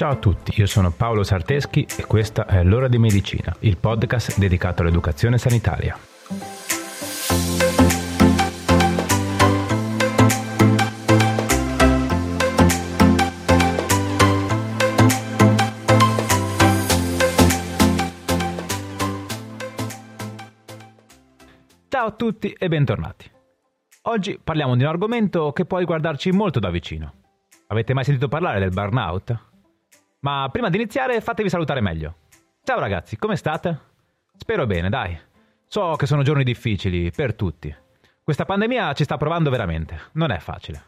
Ciao a tutti, io sono Paolo Sarteschi e questa è L'ora di medicina, il podcast dedicato all'educazione sanitaria. Ciao a tutti e bentornati. Oggi parliamo di un argomento che può riguardarci molto da vicino. Avete mai sentito parlare del burnout? Ma prima di iniziare fatevi salutare meglio. Ciao ragazzi, come state? Spero bene, dai. So che sono giorni difficili per tutti. Questa pandemia ci sta provando veramente. Non è facile.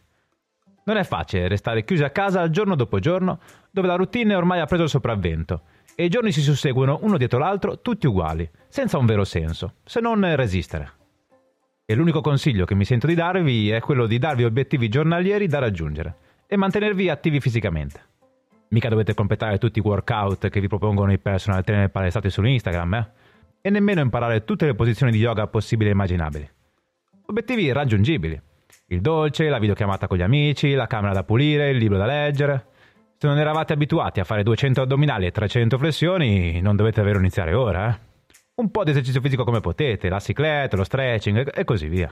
Non è facile restare chiusi a casa giorno dopo giorno, dove la routine ormai ha preso il sopravvento e i giorni si susseguono uno dietro l'altro, tutti uguali, senza un vero senso, se non resistere. E l'unico consiglio che mi sento di darvi è quello di darvi obiettivi giornalieri da raggiungere e mantenervi attivi fisicamente. Mica dovete completare tutti i workout che vi propongono i personal trainer palestrati su Instagram, eh? E nemmeno imparare tutte le posizioni di yoga possibili e immaginabili. Obiettivi raggiungibili. Il dolce, la videochiamata con gli amici, la camera da pulire, il libro da leggere. Se non eravate abituati a fare 200 addominali e 300 flessioni, non dovete davvero iniziare ora, eh? Un po' di esercizio fisico come potete, la cicletta, lo stretching e così via.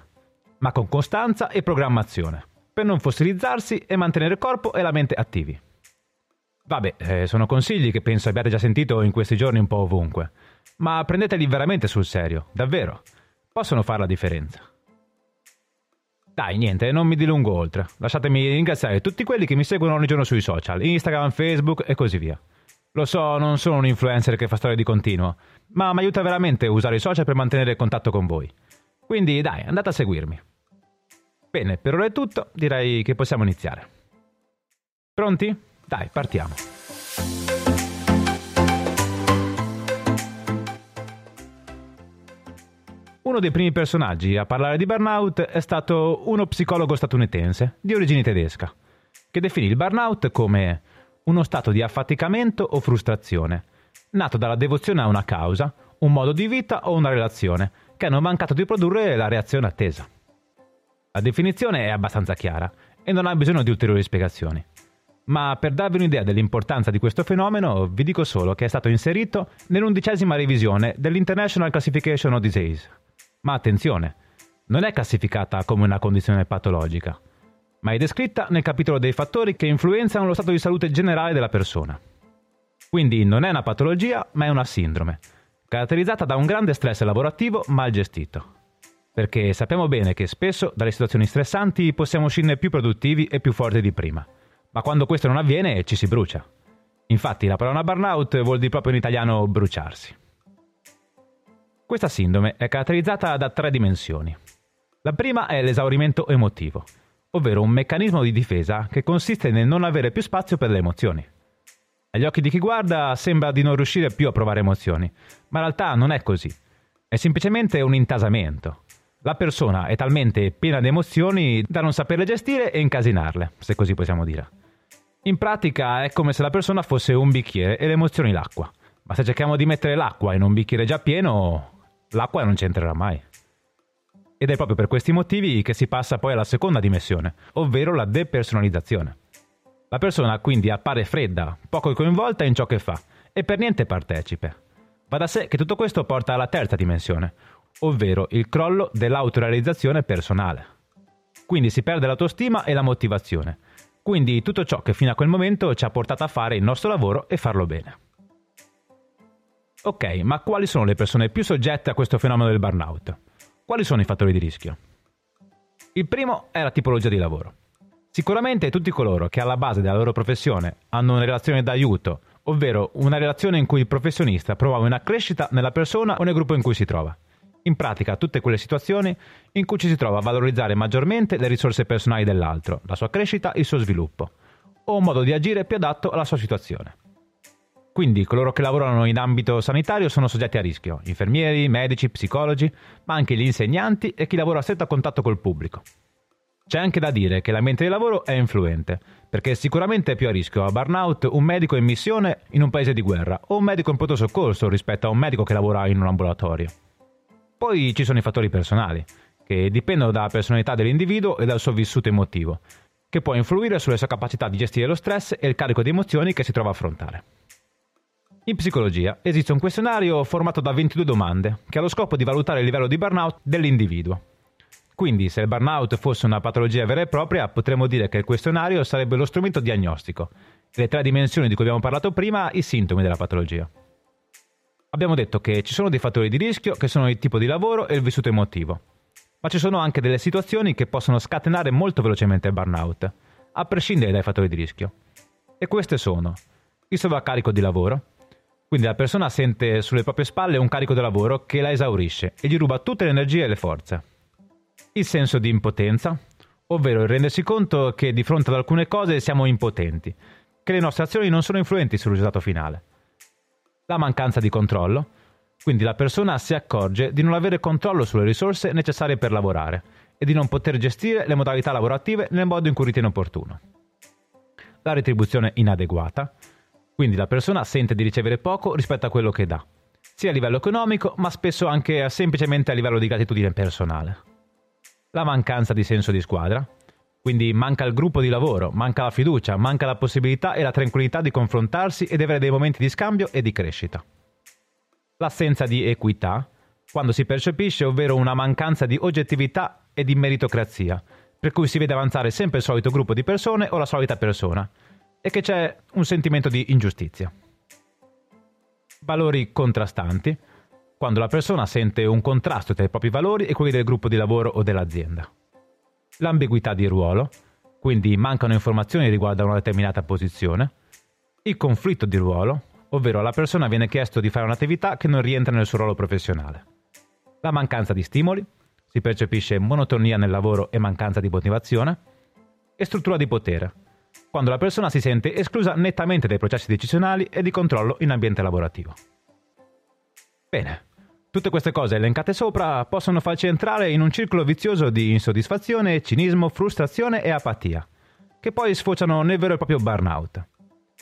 Ma con costanza e programmazione, per non fossilizzarsi e mantenere il corpo e la mente attivi. Vabbè, eh, sono consigli che penso abbiate già sentito in questi giorni un po' ovunque, ma prendeteli veramente sul serio, davvero. Possono fare la differenza. Dai, niente, non mi dilungo oltre. Lasciatemi ringraziare tutti quelli che mi seguono ogni giorno sui social, Instagram, Facebook e così via. Lo so, non sono un influencer che fa storie di continuo, ma mi aiuta veramente usare i social per mantenere il contatto con voi. Quindi dai, andate a seguirmi. Bene, per ora è tutto, direi che possiamo iniziare. Pronti? Dai, partiamo. Uno dei primi personaggi a parlare di burnout è stato uno psicologo statunitense di origine tedesca, che definì il burnout come uno stato di affaticamento o frustrazione, nato dalla devozione a una causa, un modo di vita o una relazione, che hanno mancato di produrre la reazione attesa. La definizione è abbastanza chiara e non ha bisogno di ulteriori spiegazioni. Ma per darvi un'idea dell'importanza di questo fenomeno, vi dico solo che è stato inserito nell'undicesima revisione dell'International Classification of Disease. Ma attenzione, non è classificata come una condizione patologica, ma è descritta nel capitolo dei fattori che influenzano lo stato di salute generale della persona. Quindi non è una patologia, ma è una sindrome, caratterizzata da un grande stress lavorativo mal gestito. Perché sappiamo bene che spesso dalle situazioni stressanti possiamo uscirne più produttivi e più forti di prima ma quando questo non avviene ci si brucia. Infatti la parola burnout vuol dire proprio in italiano bruciarsi. Questa sindrome è caratterizzata da tre dimensioni. La prima è l'esaurimento emotivo, ovvero un meccanismo di difesa che consiste nel non avere più spazio per le emozioni. Agli occhi di chi guarda sembra di non riuscire più a provare emozioni, ma in realtà non è così. È semplicemente un intasamento. La persona è talmente piena di emozioni da non saperle gestire e incasinarle, se così possiamo dire. In pratica è come se la persona fosse un bicchiere e le emozioni l'acqua. Ma se cerchiamo di mettere l'acqua in un bicchiere già pieno, l'acqua non c'entrerà mai. Ed è proprio per questi motivi che si passa poi alla seconda dimensione, ovvero la depersonalizzazione. La persona quindi appare fredda, poco coinvolta in ciò che fa e per niente partecipe. Va da sé che tutto questo porta alla terza dimensione, ovvero il crollo dell'autorealizzazione personale. Quindi si perde l'autostima e la motivazione quindi tutto ciò che fino a quel momento ci ha portato a fare il nostro lavoro e farlo bene. Ok, ma quali sono le persone più soggette a questo fenomeno del burnout? Quali sono i fattori di rischio? Il primo è la tipologia di lavoro. Sicuramente tutti coloro che alla base della loro professione hanno una relazione d'aiuto, ovvero una relazione in cui il professionista promuove una crescita nella persona o nel gruppo in cui si trova in pratica tutte quelle situazioni in cui ci si trova a valorizzare maggiormente le risorse personali dell'altro, la sua crescita, il suo sviluppo, o un modo di agire più adatto alla sua situazione. Quindi coloro che lavorano in ambito sanitario sono soggetti a rischio, infermieri, medici, psicologi, ma anche gli insegnanti e chi lavora a stretto contatto col pubblico. C'è anche da dire che l'ambiente di lavoro è influente, perché sicuramente è più a rischio a burnout un medico in missione in un paese di guerra o un medico in pronto soccorso rispetto a un medico che lavora in un ambulatorio. Poi ci sono i fattori personali, che dipendono dalla personalità dell'individuo e dal suo vissuto emotivo, che può influire sulle sue capacità di gestire lo stress e il carico di emozioni che si trova a affrontare. In psicologia esiste un questionario formato da 22 domande che ha lo scopo di valutare il livello di burnout dell'individuo. Quindi, se il burnout fosse una patologia vera e propria, potremmo dire che il questionario sarebbe lo strumento diagnostico le tre dimensioni di cui abbiamo parlato prima i sintomi della patologia. Abbiamo detto che ci sono dei fattori di rischio che sono il tipo di lavoro e il vissuto emotivo, ma ci sono anche delle situazioni che possono scatenare molto velocemente il burnout, a prescindere dai fattori di rischio. E queste sono il sovraccarico di lavoro, quindi la persona sente sulle proprie spalle un carico di lavoro che la esaurisce e gli ruba tutte le energie e le forze. Il senso di impotenza, ovvero il rendersi conto che di fronte ad alcune cose siamo impotenti, che le nostre azioni non sono influenti sul risultato finale. La mancanza di controllo, quindi la persona si accorge di non avere controllo sulle risorse necessarie per lavorare e di non poter gestire le modalità lavorative nel modo in cui ritiene opportuno. La retribuzione inadeguata, quindi la persona sente di ricevere poco rispetto a quello che dà, sia a livello economico ma spesso anche semplicemente a livello di gratitudine personale. La mancanza di senso di squadra, quindi manca il gruppo di lavoro, manca la fiducia, manca la possibilità e la tranquillità di confrontarsi ed avere dei momenti di scambio e di crescita l'assenza di equità, quando si percepisce, ovvero una mancanza di oggettività e di meritocrazia, per cui si vede avanzare sempre il solito gruppo di persone o la solita persona, e che c'è un sentimento di ingiustizia. Valori contrastanti, quando la persona sente un contrasto tra i propri valori e quelli del gruppo di lavoro o dell'azienda. L'ambiguità di ruolo, quindi mancano informazioni riguardo a una determinata posizione. Il conflitto di ruolo, ovvero alla persona viene chiesto di fare un'attività che non rientra nel suo ruolo professionale. La mancanza di stimoli, si percepisce monotonia nel lavoro e mancanza di motivazione, e struttura di potere, quando la persona si sente esclusa nettamente dai processi decisionali e di controllo in ambiente lavorativo. Bene, tutte queste cose elencate sopra possono farci entrare in un circolo vizioso di insoddisfazione, cinismo, frustrazione e apatia, che poi sfociano nel vero e proprio burnout.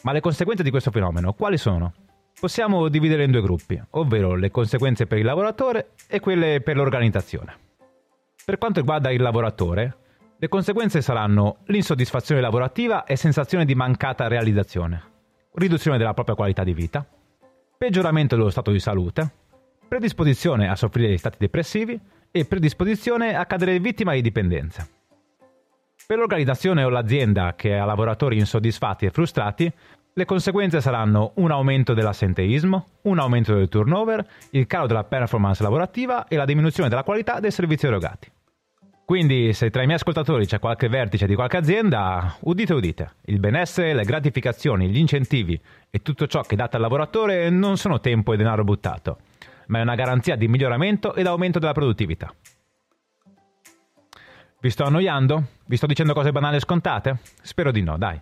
Ma le conseguenze di questo fenomeno quali sono? Possiamo dividere in due gruppi, ovvero le conseguenze per il lavoratore e quelle per l'organizzazione. Per quanto riguarda il lavoratore, le conseguenze saranno l'insoddisfazione lavorativa e sensazione di mancata realizzazione, riduzione della propria qualità di vita, peggioramento dello stato di salute, predisposizione a soffrire di stati depressivi e predisposizione a cadere vittima di dipendenza. Per l'organizzazione o l'azienda che ha lavoratori insoddisfatti e frustrati, le conseguenze saranno un aumento dell'assenteismo, un aumento del turnover, il calo della performance lavorativa e la diminuzione della qualità dei servizi erogati. Quindi, se tra i miei ascoltatori c'è qualche vertice di qualche azienda, udite udite, il benessere, le gratificazioni, gli incentivi e tutto ciò che date al lavoratore non sono tempo e denaro buttato, ma è una garanzia di miglioramento ed aumento della produttività. Vi sto annoiando? Vi sto dicendo cose banali e scontate? Spero di no, dai.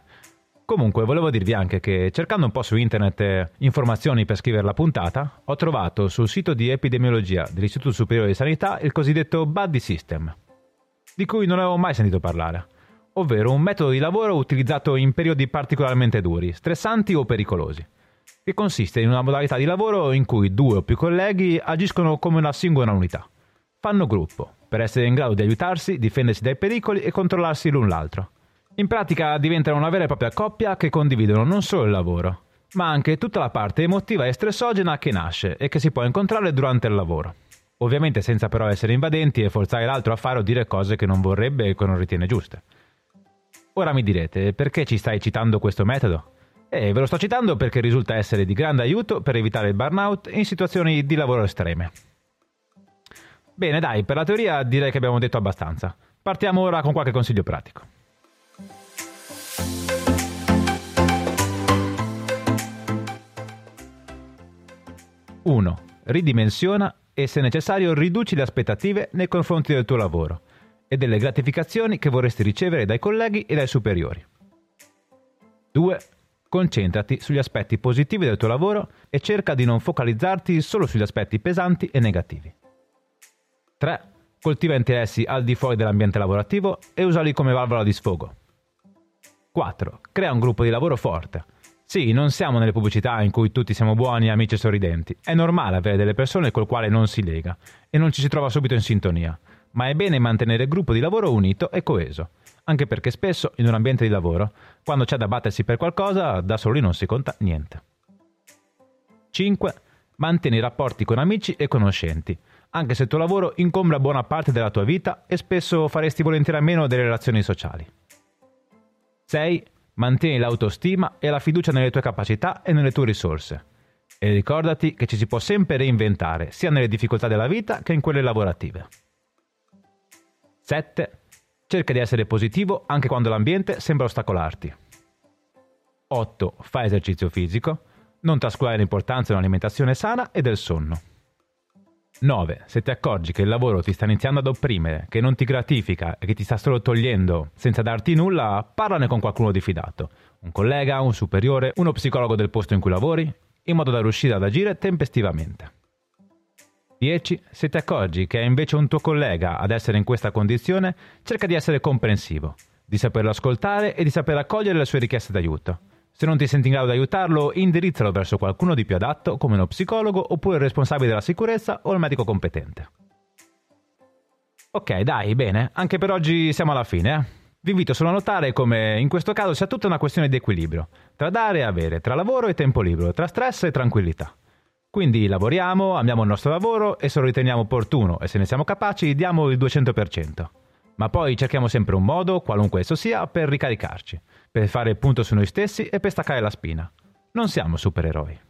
Comunque, volevo dirvi anche che cercando un po' su internet eh, informazioni per scrivere la puntata, ho trovato sul sito di epidemiologia dell'Istituto Superiore di Sanità il cosiddetto Buddy System, di cui non avevo mai sentito parlare, ovvero un metodo di lavoro utilizzato in periodi particolarmente duri, stressanti o pericolosi, che consiste in una modalità di lavoro in cui due o più colleghi agiscono come una singola unità, fanno gruppo, per essere in grado di aiutarsi, difendersi dai pericoli e controllarsi l'un l'altro. In pratica diventano una vera e propria coppia che condividono non solo il lavoro, ma anche tutta la parte emotiva e stressogena che nasce e che si può incontrare durante il lavoro. Ovviamente senza però essere invadenti e forzare l'altro a fare o dire cose che non vorrebbe e che non ritiene giuste. Ora mi direte, perché ci stai citando questo metodo? E ve lo sto citando perché risulta essere di grande aiuto per evitare il burnout in situazioni di lavoro estreme. Bene, dai, per la teoria direi che abbiamo detto abbastanza. Partiamo ora con qualche consiglio pratico. Uno, Ridimensiona e se necessario riduci le aspettative nei confronti del tuo lavoro e delle gratificazioni che vorresti ricevere dai colleghi e dai superiori. 2. Concentrati sugli aspetti positivi del tuo lavoro e cerca di non focalizzarti solo sugli aspetti pesanti e negativi. 3. Coltiva interessi al di fuori dell'ambiente lavorativo e usali come valvola di sfogo. 4. Crea un gruppo di lavoro forte. Sì, non siamo nelle pubblicità in cui tutti siamo buoni, amici e sorridenti. È normale avere delle persone col quale non si lega e non ci si trova subito in sintonia. ma è bene mantenere il gruppo di lavoro unito e coeso, anche perché spesso in un ambiente di lavoro, quando c'è da battersi per qualcosa, da soli non si conta niente. 5. Mantieni rapporti con amici e conoscenti, anche se il tuo lavoro incombra buona parte della tua vita e spesso faresti volentieri a meno delle relazioni sociali. 6. Mantieni l'autostima e la fiducia nelle tue capacità e nelle tue risorse. E ricordati che ci si può sempre reinventare, sia nelle difficoltà della vita che in quelle lavorative. 7. Cerca di essere positivo anche quando l'ambiente sembra ostacolarti. 8. Fai esercizio fisico. Non trascurare l'importanza di un'alimentazione sana e del sonno. 9. Se ti accorgi che il lavoro ti sta iniziando ad opprimere, che non ti gratifica e che ti sta solo togliendo senza darti nulla, parlane con qualcuno di fidato. Un collega, un superiore, uno psicologo del posto in cui lavori, in modo da riuscire ad agire tempestivamente. 10. Se ti accorgi che è invece un tuo collega ad essere in questa condizione, cerca di essere comprensivo, di saperlo ascoltare e di saper accogliere le sue richieste d'aiuto. Se non ti senti in grado di aiutarlo, indirizzalo verso qualcuno di più adatto, come uno psicologo oppure il responsabile della sicurezza o il medico competente. Ok, dai, bene, anche per oggi siamo alla fine. Eh? Vi invito solo a notare come in questo caso sia tutta una questione di equilibrio, tra dare e avere, tra lavoro e tempo libero, tra stress e tranquillità. Quindi lavoriamo, amiamo il nostro lavoro e se lo riteniamo opportuno e se ne siamo capaci diamo il 200%. Ma poi cerchiamo sempre un modo, qualunque esso sia, per ricaricarci per fare il punto su noi stessi e per staccare la spina. Non siamo supereroi.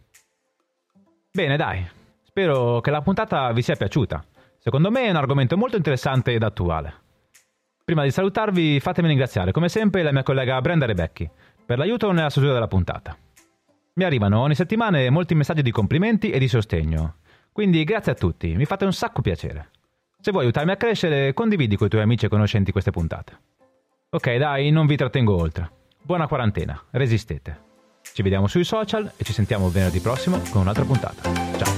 Bene, dai. Spero che la puntata vi sia piaciuta. Secondo me è un argomento molto interessante ed attuale. Prima di salutarvi, fatemi ringraziare, come sempre, la mia collega Brenda Rebecchi per l'aiuto nella stesura della puntata. Mi arrivano ogni settimana molti messaggi di complimenti e di sostegno. Quindi grazie a tutti, mi fate un sacco piacere. Se vuoi aiutarmi a crescere, condividi con i tuoi amici e conoscenti queste puntate. Ok, dai, non vi trattengo oltre. Buona quarantena, resistete. Ci vediamo sui social e ci sentiamo venerdì prossimo con un'altra puntata. Ciao!